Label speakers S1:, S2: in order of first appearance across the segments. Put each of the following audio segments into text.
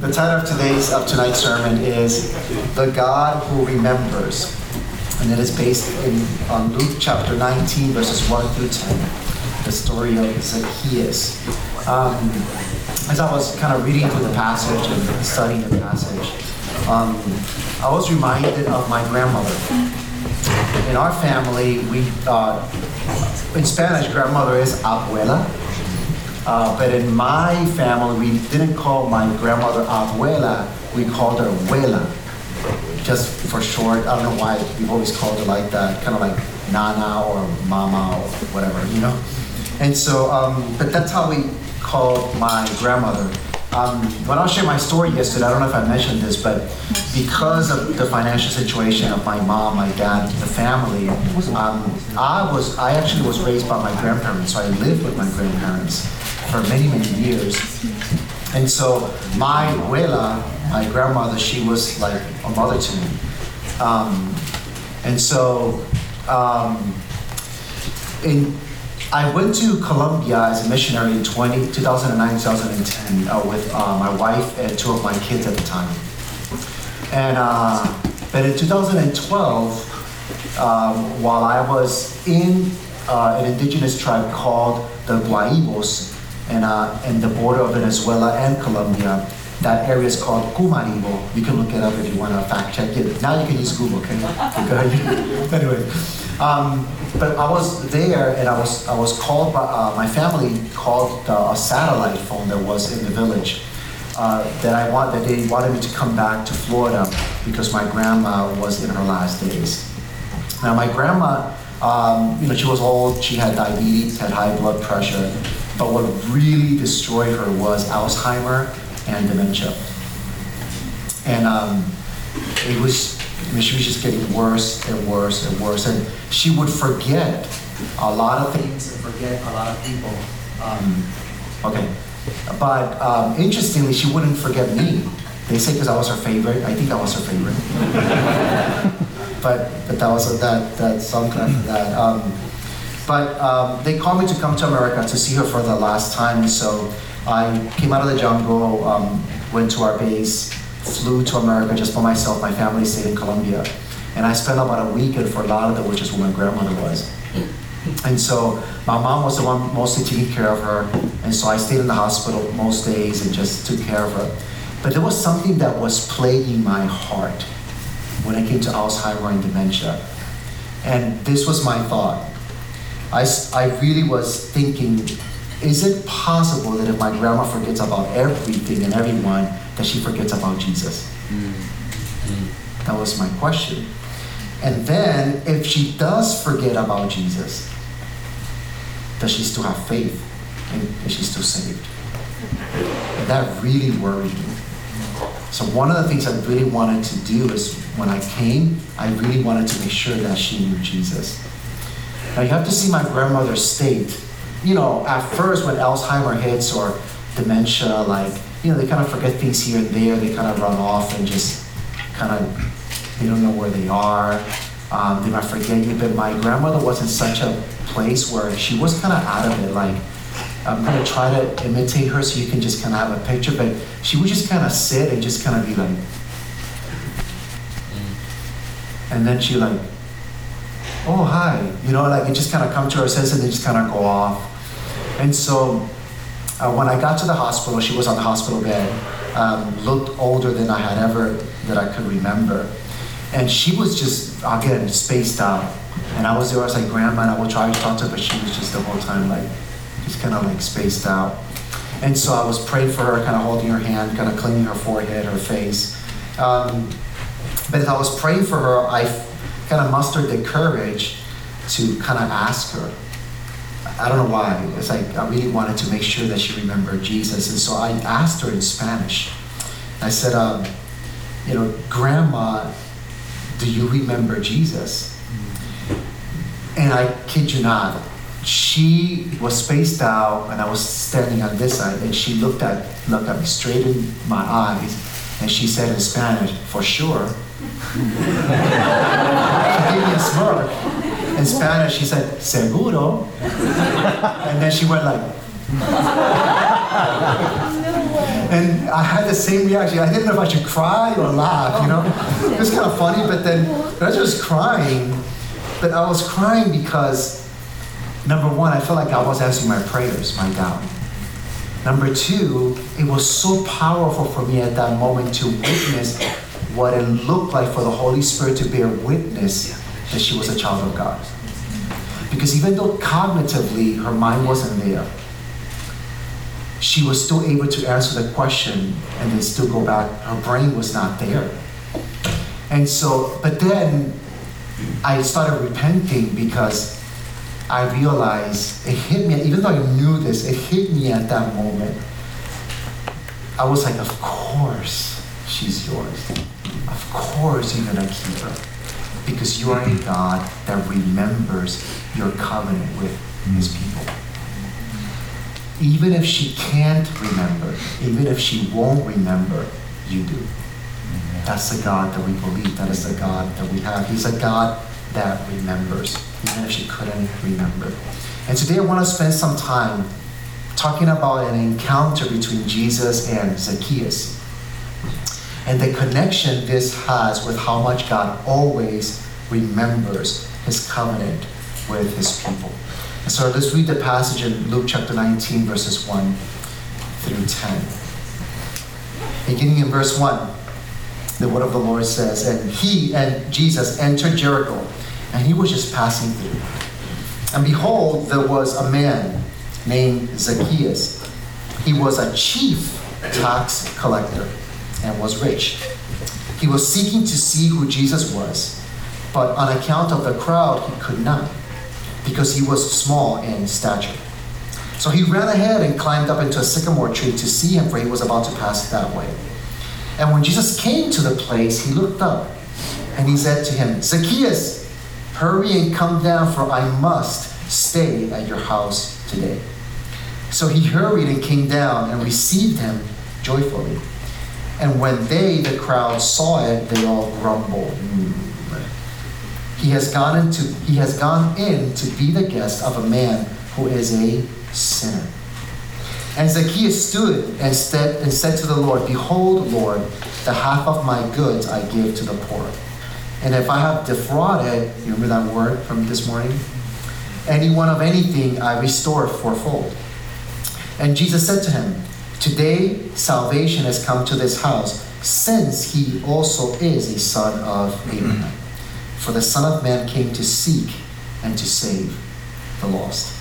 S1: the title of today's of tonight's sermon is "The God Who Remembers," and it is based in on Luke chapter 19, verses 1 through 10, the story of Zacchaeus. Um, as I was kind of reading through the passage and studying the passage, um, I was reminded of my grandmother. In our family, we uh, in Spanish, grandmother is abuela. Uh, but in my family, we didn't call my grandmother abuela, we called her abuela, just for short. I don't know why we've always called her like that, kind of like nana or mama or whatever, you know? And so, um, but that's how we called my grandmother. Um, when I shared my story yesterday, I don't know if I mentioned this, but because of the financial situation of my mom, my dad, the family, um, I was I actually was raised by my grandparents, so I lived with my grandparents for many many years. And so my abuela, my grandmother, she was like a mother to me. Um, and so um, in I went to Colombia as a missionary in 20, 2009, 2010 uh, with uh, my wife and two of my kids at the time. And uh, but in 2012, um, while I was in uh, an indigenous tribe called the Guaibos, and uh, in the border of Venezuela and Colombia, that area is called Cumaribo. You can look it up if you want to fact check it. Now you can use Google, okay? anyway, um, but I was there, and I was I was called by uh, my family called uh, a satellite phone that was in the village. Uh, that I want that they wanted me to come back to Florida because my grandma was in her last days. Now my grandma, um, you know, she was old. She had diabetes, had high blood pressure, but what really destroyed her was Alzheimer and dementia. And um, it was, I mean, she was just getting worse and worse and worse. And she would forget a lot of things and forget a lot of people. Um, okay. But um, interestingly, she wouldn't forget me. They say because I was her favorite. I think I was her favorite. but but that was a, that that some kind of that. Um, but um, they called me to come to America to see her for the last time. So I came out of the jungle, um, went to our base, flew to America just by myself. My family stayed in Colombia. And I spent about a week in Fort Lauderdale, which is where my grandmother was. And so my mom was the one mostly taking care of her. And so I stayed in the hospital most days and just took care of her. But there was something that was plaguing my heart when it came to Alzheimer and dementia. And this was my thought. I, I really was thinking is it possible that if my grandma forgets about everything and everyone, that she forgets about Jesus? Mm-hmm. That was my question. And then, if she does forget about Jesus, does she still have faith? And is she still saved? And that really worried me. So, one of the things I really wanted to do is when I came, I really wanted to make sure that she knew Jesus. Now, you have to see my grandmother's state you know, at first when Alzheimer hits or dementia, like, you know, they kind of forget things here and there. They kind of run off and just kind of, they don't know where they are. Um, they might forget you. But my grandmother was in such a place where she was kind of out of it. Like, I'm to try to imitate her so you can just kind of have a picture. But she would just kind of sit and just kind of be like, and then she like, oh hi, you know, like it just kind of come to her senses and they just kind of go off. And so uh, when I got to the hospital, she was on the hospital bed, um, looked older than I had ever, that I could remember. And she was just, again, spaced out. And I was there, I was like, Grandma, and I will try to talk to her, but she was just the whole time like, just kind of like spaced out. And so I was praying for her, kind of holding her hand, kind of cleaning her forehead, her face. Um, but as I was praying for her, I kind of mustered the courage to kind of ask her, I don't know why. It's like I really wanted to make sure that she remembered Jesus. And so I asked her in Spanish. I said, um, you know, Grandma, do you remember Jesus? And I kid you not, she was spaced out and I was standing on this side and she looked at looked at me straight in my eyes and she said in Spanish, for sure. She gave me a smirk in Spanish, she said, seguro. and then she went like, And I had the same reaction. I didn't know if I should cry or laugh, you know? It was kind of funny, but then I was just crying. But I was crying because, number one, I felt like God was answering my prayers, my doubt. Number two, it was so powerful for me at that moment to witness what it looked like for the Holy Spirit to bear witness that she was a child of God. Because even though cognitively her mind wasn't there, she was still able to answer the question and then still go back. Her brain was not there. And so, but then I started repenting because I realized it hit me, even though I knew this, it hit me at that moment. I was like, of course she's yours. Of course you're going to keep her. Because you are a God that remembers your covenant with his mm. people even if she can't remember, even if she won't remember, you do. That's the God that we believe. That is the God that we have. He's a God that remembers, even if she couldn't remember. And today I want to spend some time talking about an encounter between Jesus and Zacchaeus and the connection this has with how much God always remembers his covenant with his people. And so let's read the passage in Luke chapter 19, verses 1 through 10. Beginning in verse 1, the word of the Lord says, And he and Jesus entered Jericho, and he was just passing through. And behold, there was a man named Zacchaeus. He was a chief tax collector and was rich. He was seeking to see who Jesus was, but on account of the crowd, he could not because he was small in stature. So he ran ahead and climbed up into a sycamore tree to see him, for he was about to pass that way. And when Jesus came to the place, he looked up and he said to him, Zacchaeus, hurry and come down, for I must stay at your house today. So he hurried and came down and received him joyfully. And when they, the crowd, saw it, they all grumbled. He has gone into he has gone in to be the guest of a man who is a sinner. And Zacchaeus stood and said, and said to the Lord, Behold, Lord, the half of my goods I give to the poor. And if I have defrauded, you remember that word from this morning? Anyone of anything I restore fourfold. And Jesus said to him, Today salvation has come to this house, since he also is a son of Abraham. For the Son of Man came to seek and to save the lost.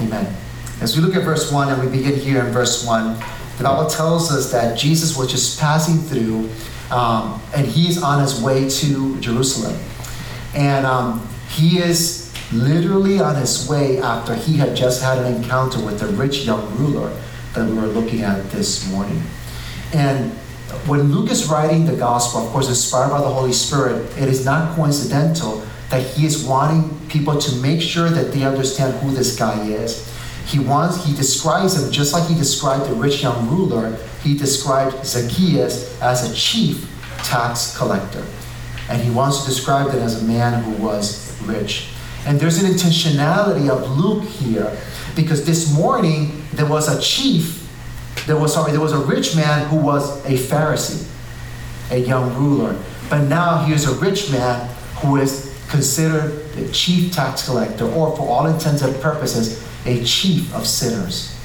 S1: Amen. As we look at verse 1, and we begin here in verse 1, the Bible tells us that Jesus was just passing through, um, and he is on his way to Jerusalem. And um, he is literally on his way after he had just had an encounter with the rich young ruler that we were looking at this morning. And when Luke is writing the gospel, of course, inspired by the Holy Spirit, it is not coincidental that he is wanting people to make sure that they understand who this guy is. He wants, he describes him just like he described the rich young ruler, he described Zacchaeus as a chief tax collector. And he wants to describe them as a man who was rich. And there's an intentionality of Luke here because this morning there was a chief there was sorry, there was a rich man who was a Pharisee, a young ruler. But now he is a rich man who is considered the chief tax collector, or for all intents and purposes, a chief of sinners.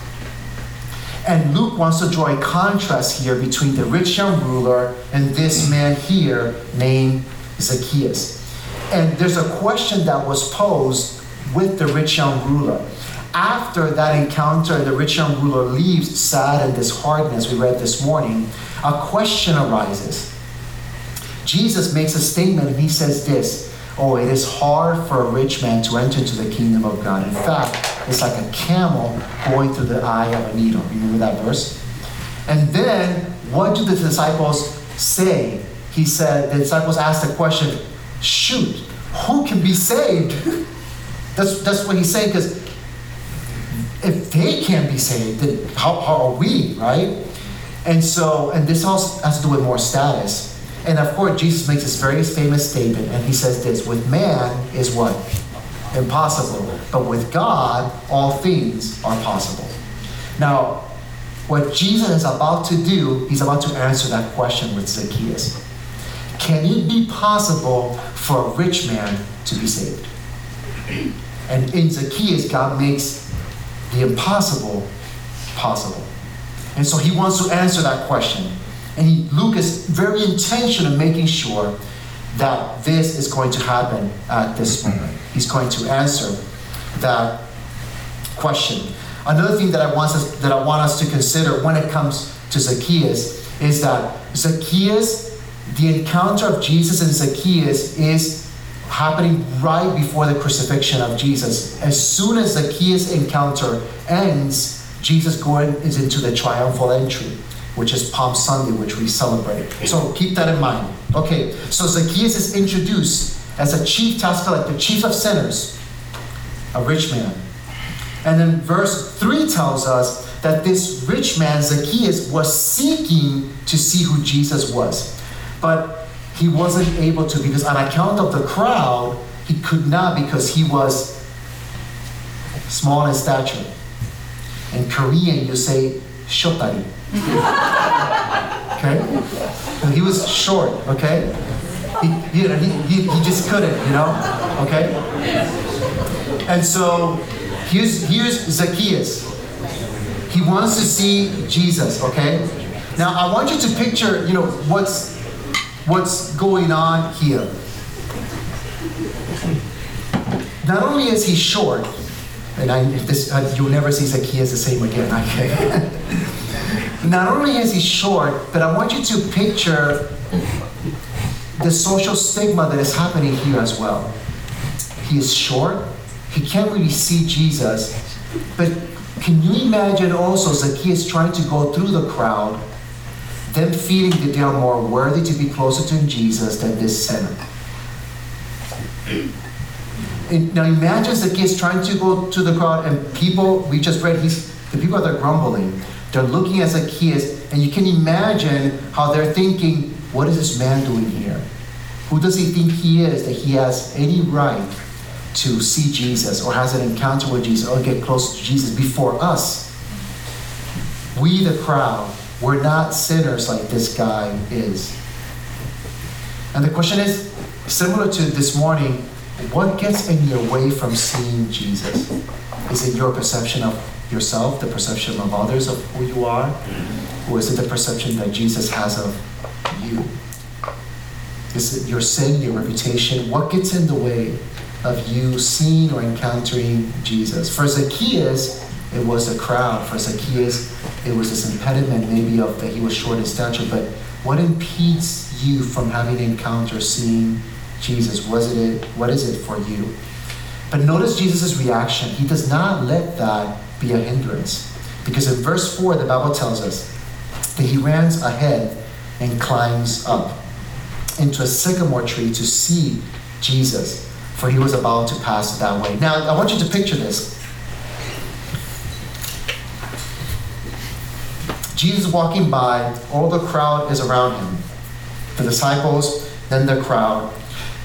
S1: And Luke wants to draw a contrast here between the rich young ruler and this man here named Zacchaeus. And there's a question that was posed with the rich young ruler after that encounter, the rich young ruler leaves sad and disheartened, as we read this morning, a question arises. Jesus makes a statement and he says this Oh, it is hard for a rich man to enter into the kingdom of God. In fact, it's like a camel going through the eye of a needle. Remember that verse? And then, what do the disciples say? He said, the disciples asked the question, shoot, who can be saved? that's, that's what he's saying, because if they can't be saved, then how, how are we, right? And so, and this also has to do with more status. And of course, Jesus makes this very famous statement, and he says this with man is what? Impossible. But with God, all things are possible. Now, what Jesus is about to do, he's about to answer that question with Zacchaeus. Can it be possible for a rich man to be saved? And in Zacchaeus, God makes the impossible possible. And so he wants to answer that question. And he, Luke is very intentional in making sure that this is going to happen at this moment. He's going to answer that question. Another thing that I want us that I want us to consider when it comes to Zacchaeus is that Zacchaeus, the encounter of Jesus and Zacchaeus is happening right before the crucifixion of Jesus. As soon as Zacchaeus' encounter ends, Jesus going is into the triumphal entry, which is Palm Sunday, which we celebrate. So keep that in mind. Okay, so Zacchaeus is introduced as a chief tax collector, chief of sinners, a rich man. And then verse 3 tells us that this rich man, Zacchaeus, was seeking to see who Jesus was. But he wasn't able to because, on account of the crowd, he could not because he was small in stature. In Korean, you say shotari. okay? And he was short, okay? He, he, he, he just couldn't, you know? Okay? And so Here's, here's Zacchaeus. He wants to see Jesus, okay? Now I want you to picture, you know, what's what's going on here. Not only is he short, and I, this, uh, you'll never see Zacchaeus the same again, okay? Not only is he short, but I want you to picture the social stigma that is happening here as well. He is short, he can't really see Jesus. But can you imagine also Zacchaeus trying to go through the crowd, them feeling that they are more worthy to be closer to Jesus than this sinner? Now imagine Zacchaeus trying to go to the crowd, and people, we just read, he's, the people are grumbling, they're looking at Zacchaeus, and you can imagine how they're thinking, what is this man doing here? Who does he think he is that he has any right to see Jesus or has an encounter with Jesus or get close to Jesus before us. We, the crowd, we're not sinners like this guy is. And the question is similar to this morning what gets in your way from seeing Jesus? Is it your perception of yourself, the perception of others of who you are? Or is it the perception that Jesus has of you? Is it your sin, your reputation? What gets in the way of you seeing or encountering Jesus. For Zacchaeus, it was a crowd. For Zacchaeus, it was this impediment maybe of that he was short in stature. But what impedes you from having an encounter, seeing Jesus? Was it it what is it for you? But notice Jesus' reaction. He does not let that be a hindrance. Because in verse 4, the Bible tells us that he runs ahead and climbs up into a sycamore tree to see Jesus for he was about to pass that way. Now, I want you to picture this. Jesus walking by, all the crowd is around him. The disciples, then the crowd.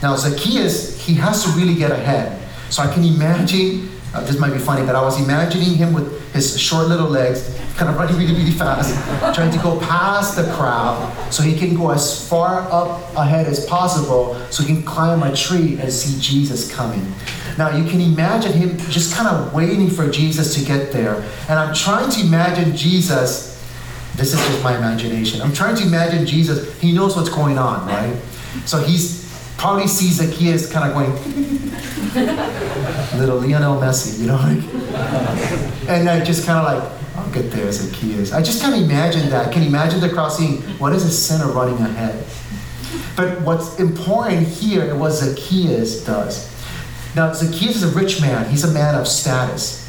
S1: Now, Zacchaeus, he has to really get ahead. So I can imagine, uh, this might be funny, but I was imagining him with his short little legs, kind of running really, really fast, trying to go past the crowd so he can go as far up ahead as possible so he can climb a tree and see Jesus coming. Now you can imagine him just kind of waiting for Jesus to get there. And I'm trying to imagine Jesus, this is just my imagination. I'm trying to imagine Jesus, he knows what's going on, right? So he's probably sees Zacchaeus kind of going, little Lionel Messi, you know, like, and I just kind of like, I'll get there, Zacchaeus. I just of imagine that. I can imagine the crowd seeing, what is a sinner running ahead? But what's important here is what Zacchaeus does. Now, Zacchaeus is a rich man. He's a man of status.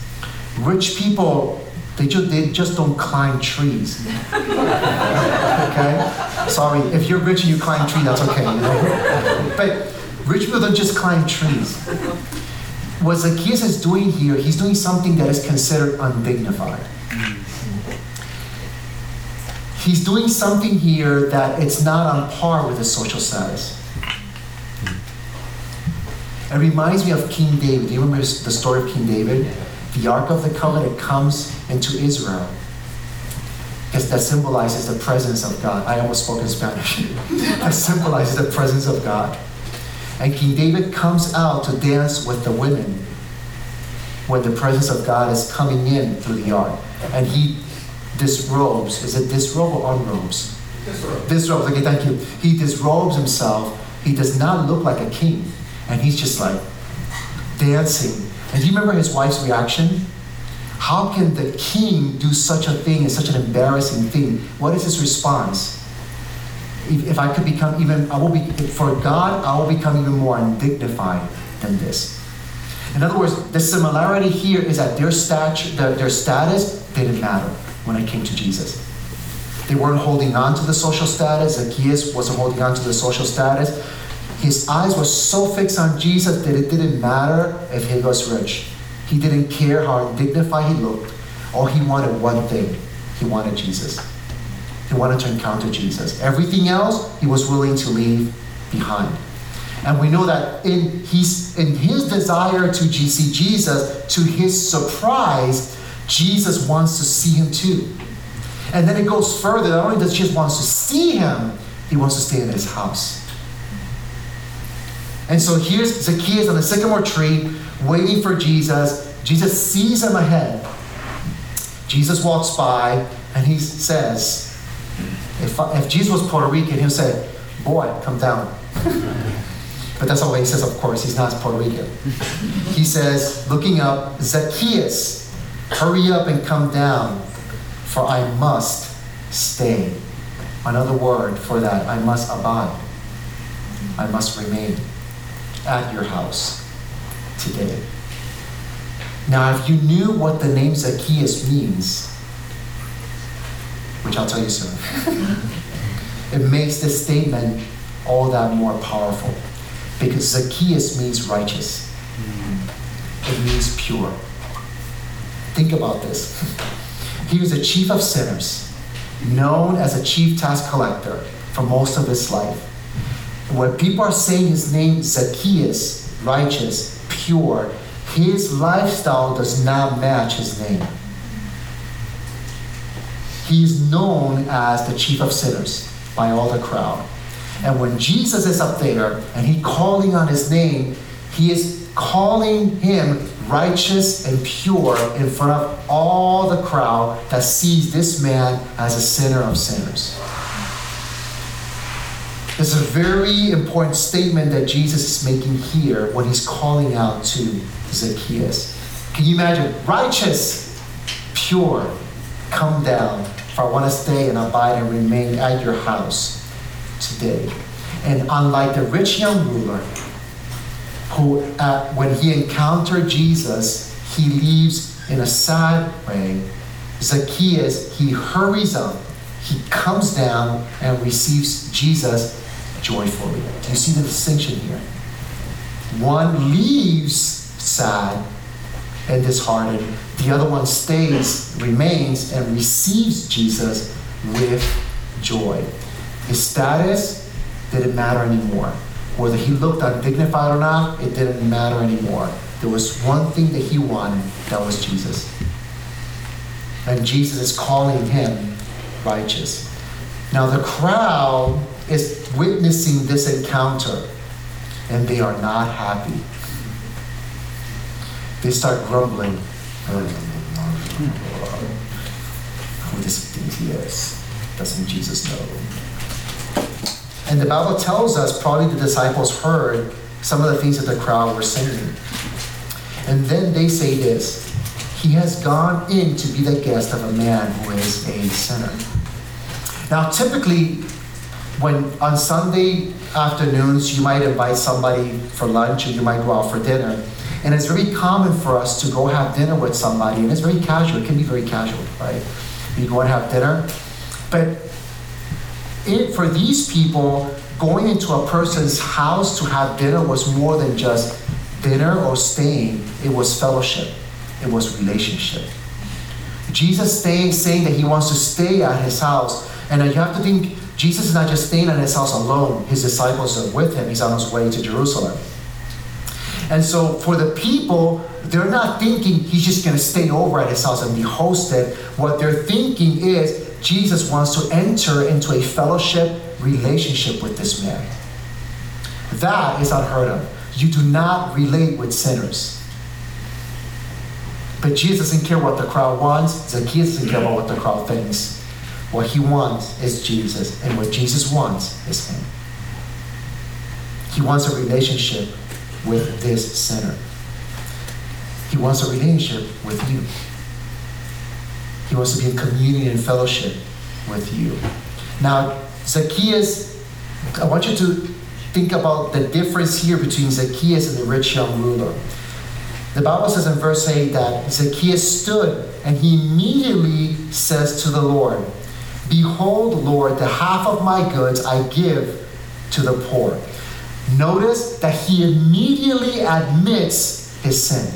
S1: Rich people, they just, they just don't climb trees. okay? Sorry, if you're rich and you climb trees, that's okay. You know? But rich people don't just climb trees. What Zacchaeus is doing here, he's doing something that is considered undignified. He's doing something here that it's not on par with his social status. It reminds me of King David. Do you remember the story of King David? The Ark of the Covenant comes into Israel. because that symbolizes the presence of God. I almost spoke in Spanish. that symbolizes the presence of God. And King David comes out to dance with the women when the presence of God is coming in through the ark. And he disrobes. Is it disrobe or unrobes? Disrobes. Disrobes. Okay, thank you. He disrobes himself. He does not look like a king. And he's just like dancing. And do you remember his wife's reaction? How can the king do such a thing? and such an embarrassing thing. What is his response? If, if I could become even, I will be, for God, I will become even more undignified than this. In other words, the similarity here is that their stature, their, their status didn't matter when it came to Jesus. They weren't holding on to the social status. Zacchaeus wasn't holding on to the social status. His eyes were so fixed on Jesus that it didn't matter if he was rich. He didn't care how dignified he looked. All he wanted one thing. He wanted Jesus. He wanted to encounter Jesus. Everything else he was willing to leave behind. And we know that in his, in his desire to see Jesus, to his surprise, Jesus wants to see him too. And then it goes further. Not only does Jesus wants to see him, he wants to stay in his house. And so here's Zacchaeus on the sycamore tree, waiting for Jesus. Jesus sees him ahead. Jesus walks by and he says, if, if Jesus was Puerto Rican, he'll say, Boy, come down. but that's not what he says, of course. He's not Puerto Rican. he says, looking up, Zacchaeus, hurry up and come down, for I must stay. Another word for that, I must abide. I must remain at your house today. Now, if you knew what the name Zacchaeus means, which I'll tell you soon, it makes this statement all that more powerful. Because Zacchaeus means righteous, hmm. it means pure. Think about this. He was a chief of sinners, known as a chief tax collector for most of his life. When people are saying his name, Zacchaeus, righteous, pure, his lifestyle does not match his name. He is known as the chief of sinners by all the crowd. And when Jesus is up there and he calling on his name, he is calling him righteous and pure in front of all the crowd that sees this man as a sinner of sinners. It's a very important statement that Jesus is making here when he's calling out to Zacchaeus. Can you imagine? Righteous, pure, come down, if I want to stay and abide and remain at your house today. And unlike the rich young ruler, who, uh, when he encountered Jesus, he leaves in a sad way, Zacchaeus, he hurries up, he comes down and receives Jesus joyfully. Do you see the distinction here? One leaves sad and disheartened, the other one stays, remains, and receives Jesus with joy. His status didn't matter anymore. Whether he looked undignified or not, it didn't matter anymore. There was one thing that he wanted, that was Jesus. And Jesus is calling him righteous. Now, the crowd is witnessing this encounter, and they are not happy. They start grumbling. Who this thinks he is? Doesn't Jesus know? And the Bible tells us probably the disciples heard some of the things that the crowd were saying. And then they say this He has gone in to be the guest of a man who is a sinner. Now, typically, when on Sunday afternoons you might invite somebody for lunch or you might go out for dinner. And it's very common for us to go have dinner with somebody, and it's very casual. It can be very casual, right? You go and have dinner. But it, for these people, going into a person's house to have dinner was more than just dinner or staying, it was fellowship, it was relationship. Jesus staying, saying that he wants to stay at his house. And you have to think Jesus is not just staying at his house alone, his disciples are with him. He's on his way to Jerusalem. And so for the people, they're not thinking he's just going to stay over at his house and be hosted. What they're thinking is Jesus wants to enter into a fellowship relationship with this man. That is unheard of. You do not relate with sinners. But Jesus doesn't care what the crowd wants. Zacchaeus doesn't care about what the crowd thinks. What he wants is Jesus, and what Jesus wants is him. He wants a relationship with this sinner. He wants a relationship with you. He wants to be in communion and fellowship with you. Now, Zacchaeus, I want you to think about the difference here between Zacchaeus and the rich young ruler. The Bible says in verse 8 that Zacchaeus stood and he immediately says to the Lord, Behold, Lord, the half of my goods I give to the poor. Notice that he immediately admits his sin.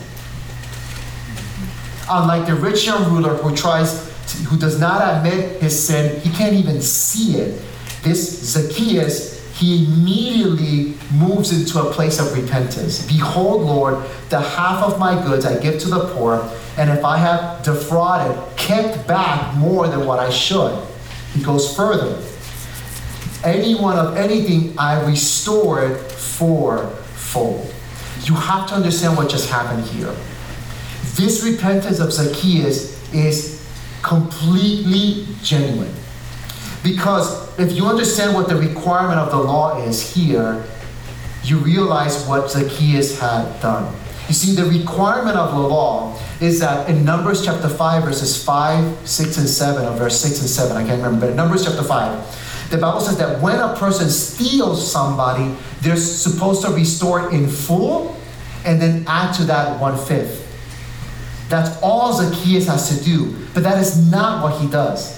S1: Unlike the rich young ruler who tries, to, who does not admit his sin, he can't even see it. This Zacchaeus, he immediately moves into a place of repentance. Behold, Lord, the half of my goods I give to the poor, and if I have defrauded, kept back more than what I should. He goes further. Anyone of anything I restore restored fourfold. You have to understand what just happened here. This repentance of Zacchaeus is completely genuine. Because if you understand what the requirement of the law is here, you realize what Zacchaeus had done. You see, the requirement of the law is that in Numbers chapter 5, verses 5, 6, and 7, or verse 6 and 7, I can't remember, but in Numbers chapter 5, the Bible says that when a person steals somebody, they're supposed to restore in full and then add to that one fifth. That's all Zacchaeus has to do, but that is not what he does.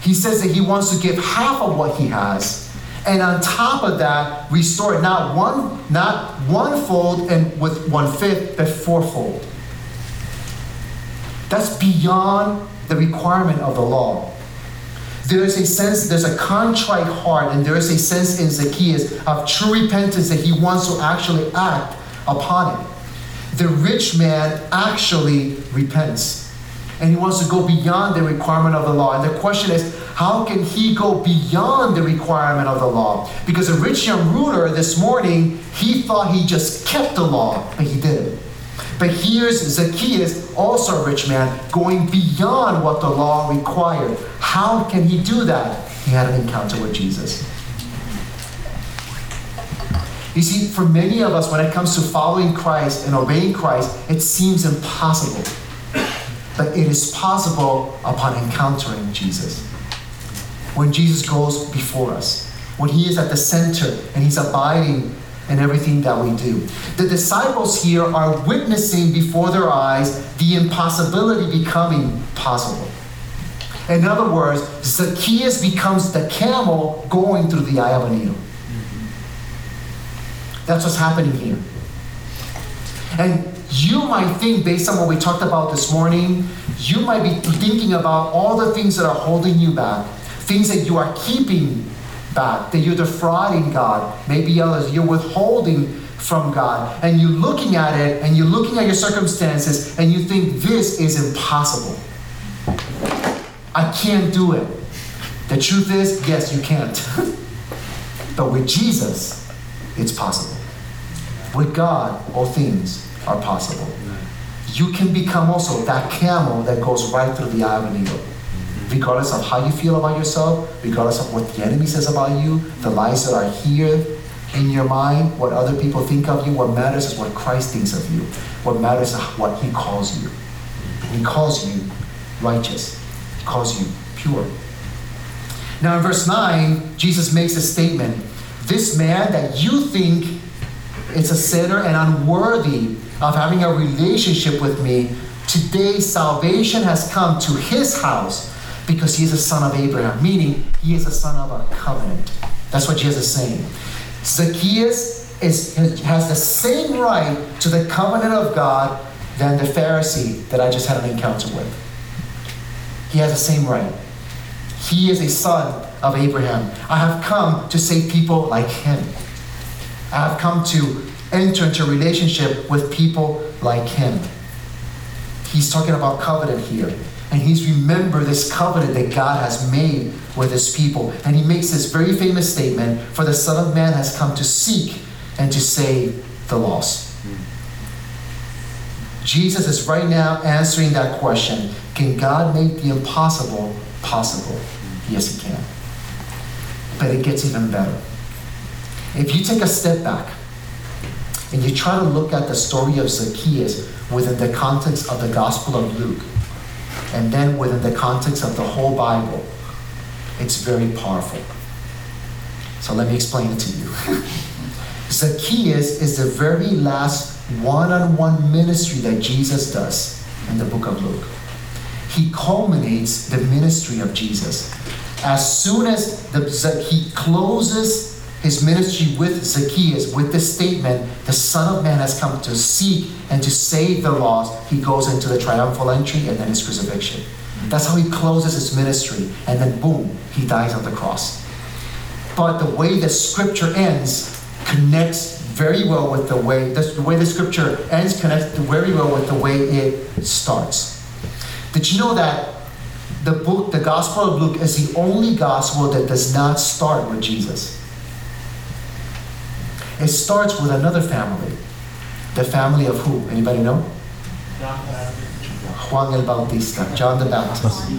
S1: He says that he wants to give half of what he has, and on top of that, restore it not one, not one fold and with one fifth, but fourfold. That's beyond the requirement of the law. There is a sense, there's a contrite heart, and there is a sense in Zacchaeus of true repentance that he wants to actually act upon it. The rich man actually repents and he wants to go beyond the requirement of the law. And the question is, how can he go beyond the requirement of the law? Because a rich young ruler this morning, he thought he just kept the law, but he didn't. But here's Zacchaeus, also a rich man, going beyond what the law required. How can he do that? He had an encounter with Jesus. You see, for many of us, when it comes to following Christ and obeying Christ, it seems impossible. But it is possible upon encountering Jesus. When Jesus goes before us, when he is at the center and he's abiding in everything that we do. The disciples here are witnessing before their eyes the impossibility becoming possible. In other words, Zacchaeus becomes the camel going through the eye of a needle. That's what's happening here. And you might think, based on what we talked about this morning, you might be thinking about all the things that are holding you back, things that you are keeping back, that you're defrauding God, maybe others, you're withholding from God, and you're looking at it and you're looking at your circumstances and you think this is impossible. I can't do it. The truth is, yes, you can't. but with Jesus, it's possible. With God, all things are possible. You can become also that camel that goes right through the eye of a needle. Regardless of how you feel about yourself, regardless of what the enemy says about you, the lies that are here in your mind, what other people think of you, what matters is what Christ thinks of you. What matters is what he calls you. He calls you righteous. He calls you pure. Now in verse 9, Jesus makes a statement. This man that you think is a sinner and unworthy of having a relationship with me, today salvation has come to his house because he is a son of Abraham, meaning he is a son of a covenant. That's what Jesus is saying. Zacchaeus is, has the same right to the covenant of God than the Pharisee that I just had an encounter with. He has the same right. He is a son of Abraham. I have come to save people like him. I have come to enter into relationship with people like him. He's talking about covenant here. And he's remembered this covenant that God has made with his people. And he makes this very famous statement For the Son of Man has come to seek and to save the lost. Jesus is right now answering that question Can God make the impossible possible? Yes, He can. But it gets even better. If you take a step back and you try to look at the story of Zacchaeus within the context of the Gospel of Luke, and then within the context of the whole Bible, it's very powerful. So let me explain it to you. Zacchaeus is the very last one on one ministry that Jesus does in the book of Luke. He culminates the ministry of Jesus. As soon as the, he closes his ministry with Zacchaeus with the statement, the Son of Man has come to seek and to save the lost, he goes into the triumphal entry and then his crucifixion. That's how he closes his ministry. And then, boom, he dies on the cross. But the way the scripture ends connects very well with the way the way the scripture ends connects very well with the way it starts. Did you know that the book, the Gospel of Luke, is the only gospel that does not start with Jesus? It starts with another family. The family of who? Anybody know? Juan el Bautista, John the Baptist.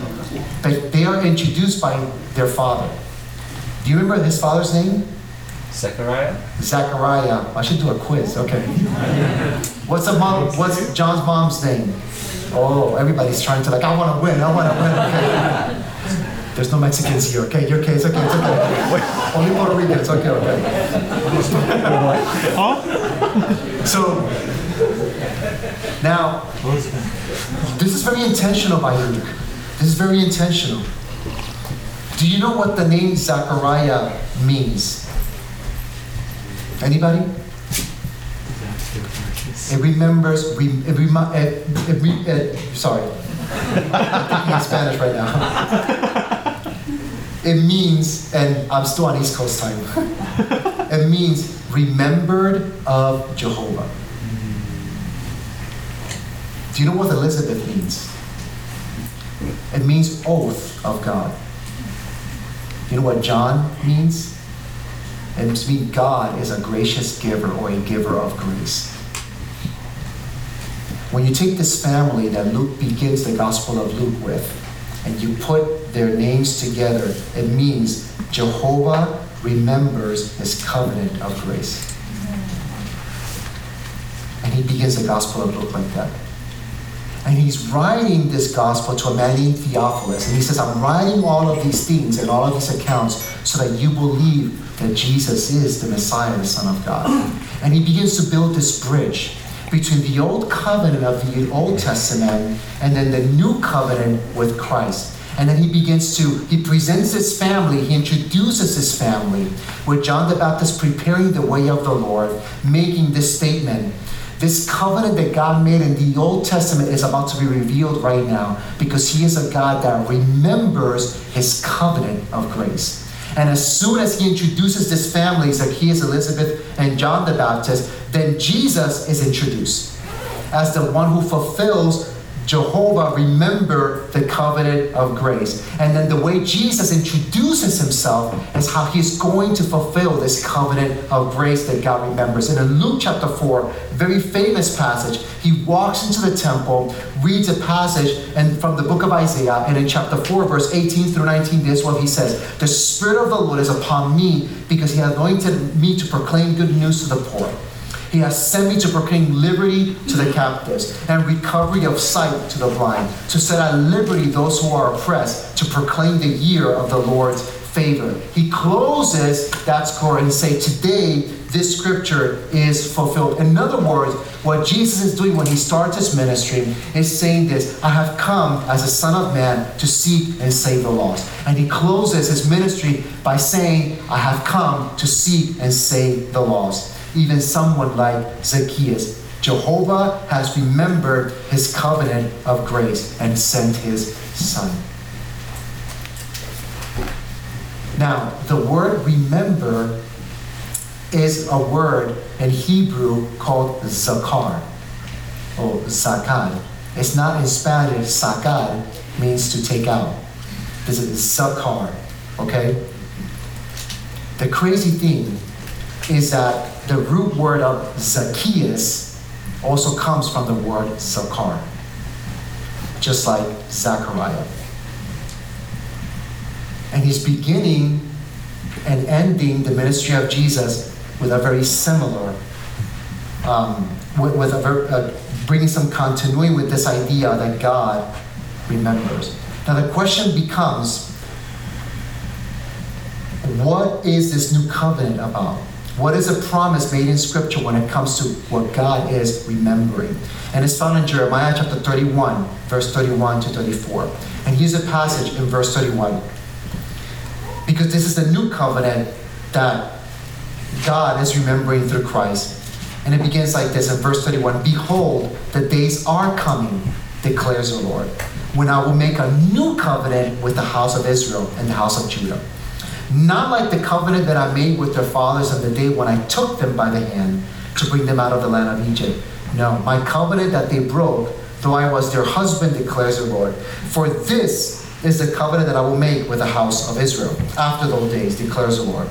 S1: But they are introduced by their father. Do you remember his father's name?
S2: Zechariah?
S1: Zechariah. I should do a quiz. Okay. What's the mom? What's John's mom's name? Oh, everybody's trying to like. I want to win. I want to win. Okay. There's no Mexicans here. Okay, your case. Okay, it's okay. Only Puerto Rican. It's okay. Okay. so now, this is very intentional by Luke. This is very intentional. Do you know what the name Zachariah means? Anybody? It remembers, it, remi- it, it, it, sorry, I'm in Spanish right now. It means, and I'm still on East Coast time, it means remembered of Jehovah. Do you know what Elizabeth means? It means oath of God. You know what John means? It means God is a gracious giver or a giver of grace. When you take this family that Luke begins the Gospel of Luke with, and you put their names together, it means Jehovah remembers his covenant of grace. And he begins the Gospel of Luke like that. And he's writing this gospel to a man named Theophilus. And he says, I'm writing all of these things and all of these accounts so that you believe that Jesus is the Messiah, the Son of God. And he begins to build this bridge between the old covenant of the Old Testament and then the new covenant with Christ. And then he begins to, he presents his family, he introduces his family with John the Baptist preparing the way of the Lord, making this statement. This covenant that God made in the Old Testament is about to be revealed right now because he is a God that remembers his covenant of grace. And as soon as he introduces this family, Zacchaeus, Elizabeth, and John the Baptist, then Jesus is introduced as the one who fulfills Jehovah, remember the covenant of grace. And then the way Jesus introduces himself is how he's going to fulfill this covenant of grace that God remembers. And in Luke chapter 4, very famous passage, he walks into the temple, reads a passage and from the book of Isaiah, and in chapter 4, verse 18 through 19, this is what he says The Spirit of the Lord is upon me because he anointed me to proclaim good news to the poor. He has sent me to proclaim liberty to the captives and recovery of sight to the blind, to set at liberty those who are oppressed, to proclaim the year of the Lord's favor. He closes that score and say, Today this scripture is fulfilled. In other words, what Jesus is doing when he starts his ministry is saying this I have come as a son of man to seek and save the lost. And he closes his ministry by saying, I have come to seek and save the lost even someone like Zacchaeus. Jehovah has remembered his covenant of grace and sent his son. Now, the word remember is a word in Hebrew called zakar or zakar. It's not in Spanish sacar, means to take out. This is zakar, okay? The crazy thing is that the root word of Zacchaeus also comes from the word zakar, just like Zachariah. And he's beginning and ending the ministry of Jesus with a very similar, um, with, with a uh, bringing some continuity with this idea that God remembers. Now the question becomes, what is this new covenant about? What is a promise made in Scripture when it comes to what God is remembering? And it's found in Jeremiah chapter 31, verse 31 to 34. And here's a passage in verse 31. Because this is the new covenant that God is remembering through Christ. And it begins like this in verse 31 Behold, the days are coming, declares the Lord, when I will make a new covenant with the house of Israel and the house of Judah. Not like the covenant that I made with their fathers on the day when I took them by the hand to bring them out of the land of Egypt. No, my covenant that they broke, though I was their husband, declares the Lord. For this is the covenant that I will make with the house of Israel after those days, declares the Lord.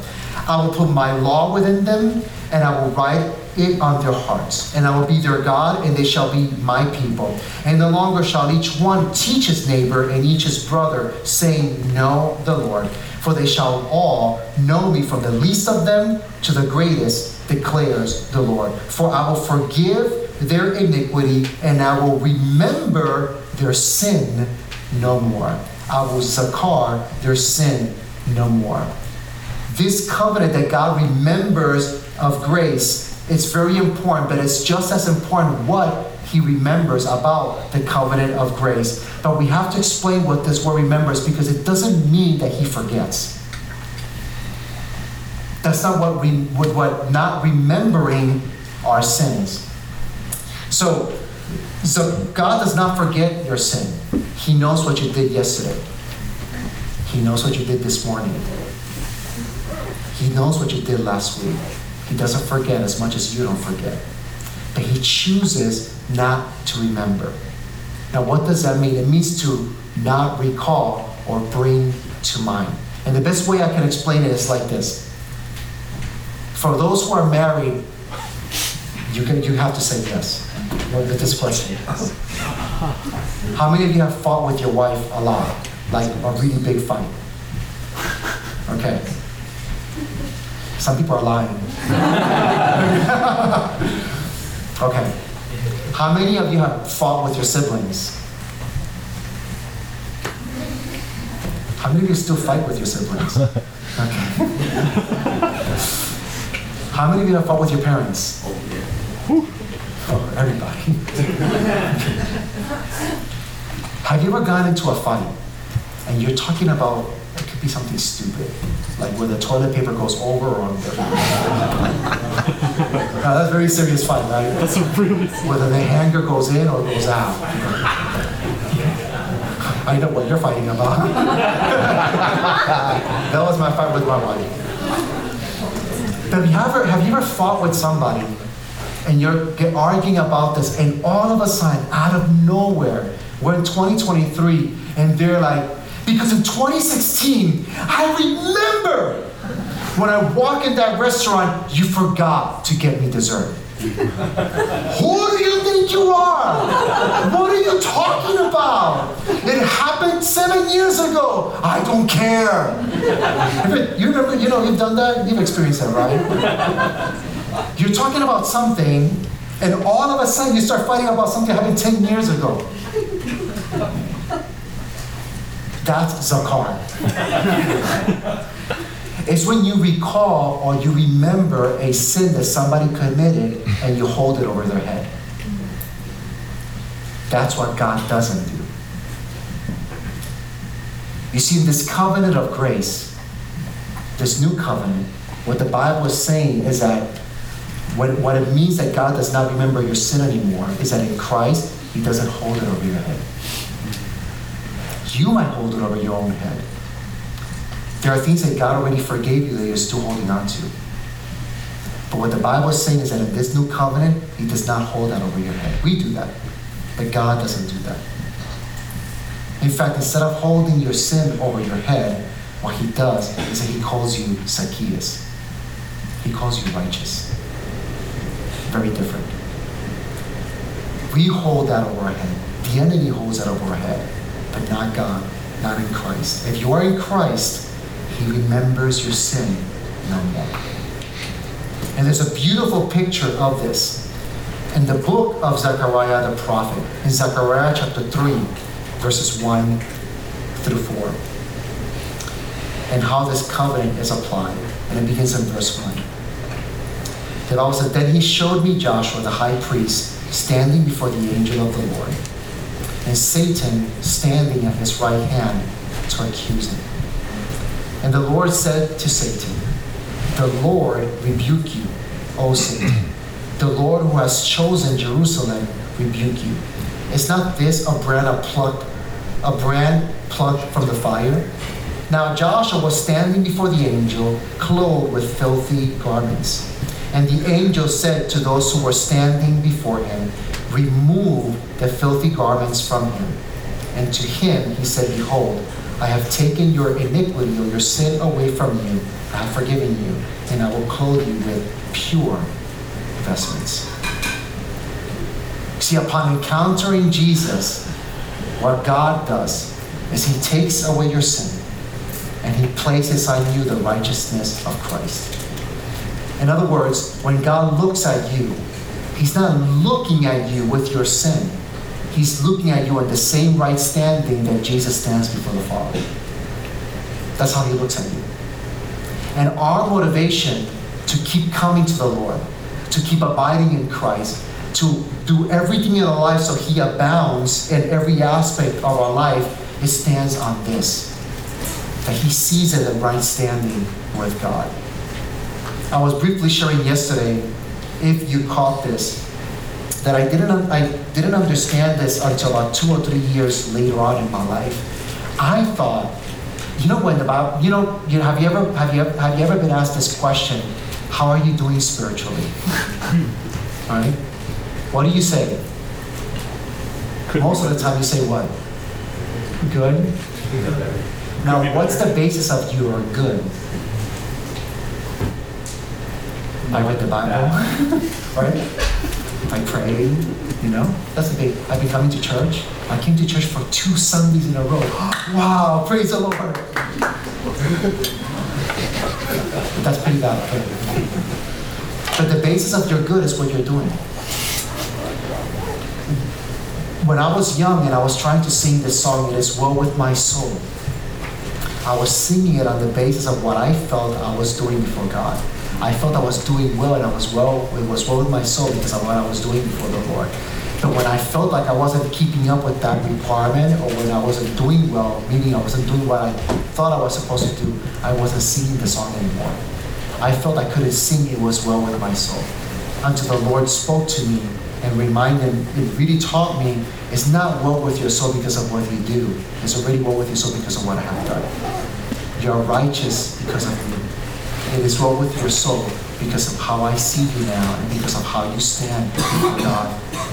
S1: I will put my law within them, and I will write it on their hearts. And I will be their God, and they shall be my people. And no longer shall each one teach his neighbor and each his brother, saying, Know the Lord. For they shall all know me from the least of them to the greatest, declares the Lord. For I will forgive their iniquity, and I will remember their sin no more. I will zakar their sin no more. This covenant that God remembers of grace is very important, but it's just as important what he remembers about the covenant of grace. But we have to explain what this word remembers because it doesn't mean that he forgets. That's not what we what, what not remembering our sins. So, so God does not forget your sin. He knows what you did yesterday. He knows what you did this morning. He knows what you did last week. He doesn't forget as much as you don't forget. But he chooses not to remember. Now, what does that mean? It means to not recall or bring to mind. And the best way I can explain it is like this. For those who are married, you can you have to say yes with this question. How many of you have fought with your wife a lot? Like a really big fight? Okay. Some people are lying. okay. How many of you have fought with your siblings? How many of you still fight with your siblings? Okay. How many of you have fought with your parents? Oh, oh everybody. have you ever gone into a fight and you're talking about be something stupid, like where the toilet paper goes over or under? now, that's a very serious fight, right?
S2: That's a really.
S1: Whether the hanger goes in or goes out. I know what you're fighting about. that was my fight with my wife. But have you ever have you ever fought with somebody and you're get arguing about this, and all of a sudden, out of nowhere, we're in 2023, and they're like, because in 2016, I remember when I walk in that restaurant, you forgot to get me dessert. Who do you think you are? What are you talking about? It happened seven years ago. I don't care. You remember, you know, you've done that, you've experienced that, right? You're talking about something, and all of a sudden you start fighting about something that happened 10 years ago. That's zakar. it's when you recall or you remember a sin that somebody committed and you hold it over their head. That's what God doesn't do. You see, this covenant of grace, this new covenant, what the Bible is saying is that what, what it means that God does not remember your sin anymore is that in Christ, He doesn't hold it over your head. You might hold it over your own head. There are things that God already forgave you that you're still holding on to. But what the Bible is saying is that in this new covenant, He does not hold that over your head. We do that, but God doesn't do that. In fact, instead of holding your sin over your head, what he does is that he calls you Zacchaeus. He calls you righteous. Very different. We hold that over our head. The enemy holds that over our head, but not God, not in Christ. If you are in Christ, he remembers your sin no more. And there's a beautiful picture of this in the book of Zechariah the prophet, in Zechariah chapter 3, verses 1 through 4, and how this covenant is applied. And it begins in verse 1. The Bible said, Then he showed me Joshua the high priest standing before the angel of the Lord, and Satan standing at his right hand to accuse him. And the Lord said to Satan, The Lord rebuke you, O Satan. The Lord who has chosen Jerusalem rebuke you. Is not this a brand plucked, a brand plucked from the fire? Now Joshua was standing before the angel, clothed with filthy garments. And the angel said to those who were standing before him, Remove the filthy garments from him. And to him he said, Behold, I have taken your iniquity or your sin away from you. I have forgiven you, and I will clothe you with pure vestments. See, upon encountering Jesus, what God does is He takes away your sin and He places on you the righteousness of Christ. In other words, when God looks at you, He's not looking at you with your sin. He's looking at you in the same right standing that Jesus stands before the Father. That's how He looks at you. And our motivation to keep coming to the Lord, to keep abiding in Christ, to do everything in our life so He abounds in every aspect of our life, it stands on this that He sees it in right standing with God. I was briefly sharing yesterday, if you caught this, that I didn't I didn't understand this until about two or three years later on in my life. I thought, you know, when the Bible, you know, you know, have you ever have you ever, have you ever been asked this question? How are you doing spiritually? All right. What do you say? Most of the time, you say what? Good. Now, what's the basis of you are good? I read the Bible, right? I pray, you know? That's the thing. I've been coming to church. I came to church for two Sundays in a row. Wow, praise the Lord. That's pretty bad. But the basis of your good is what you're doing. When I was young and I was trying to sing this song, It Is Well With My Soul, I was singing it on the basis of what I felt I was doing before God. I felt I was doing well and I was well, it was well with my soul because of what I was doing before the Lord. But when I felt like I wasn't keeping up with that requirement or when I wasn't doing well, meaning I wasn't doing what I thought I was supposed to do, I wasn't singing the song anymore. I felt I couldn't sing it was well with my soul. Until the Lord spoke to me and reminded, it really taught me it's not well with your soul because of what you do. It's already well with your soul because of what I have done. You're righteous because of me. It is well with your soul because of how I see you now and because of how you stand before God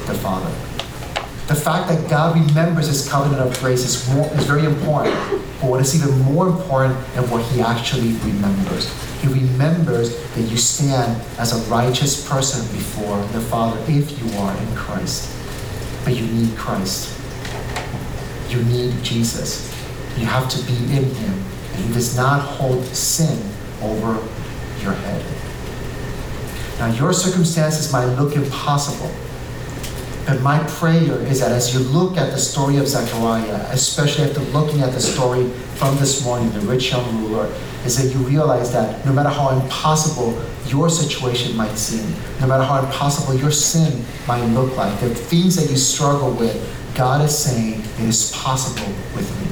S1: the Father. The fact that God remembers his covenant of grace is, more, is very important. But what is even more important than what he actually remembers. He remembers that you stand as a righteous person before the Father if you are in Christ. But you need Christ. You need Jesus. You have to be in him. And he does not hold sin over your head. Now, your circumstances might look impossible, but my prayer is that as you look at the story of Zechariah, especially after looking at the story from this morning, the rich young ruler, is that you realize that no matter how impossible your situation might seem, no matter how impossible your sin might look like, the things that you struggle with, God is saying it is possible with me.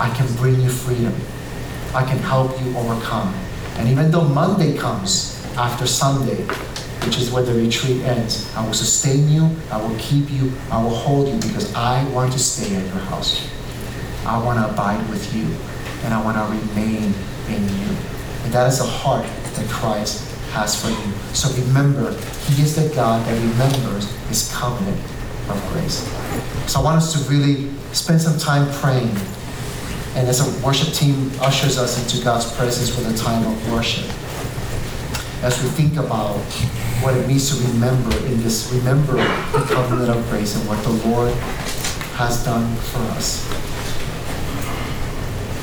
S1: I can bring you freedom. I can help you overcome. And even though Monday comes after Sunday, which is where the retreat ends, I will sustain you, I will keep you, I will hold you because I want to stay at your house. I want to abide with you and I want to remain in you. And that is the heart that Christ has for you. So remember, He is the God that remembers His covenant of grace. So I want us to really spend some time praying. And as a worship team ushers us into God's presence with a time of worship, as we think about what it means to remember in this, remember the covenant of grace and what the Lord has done for us.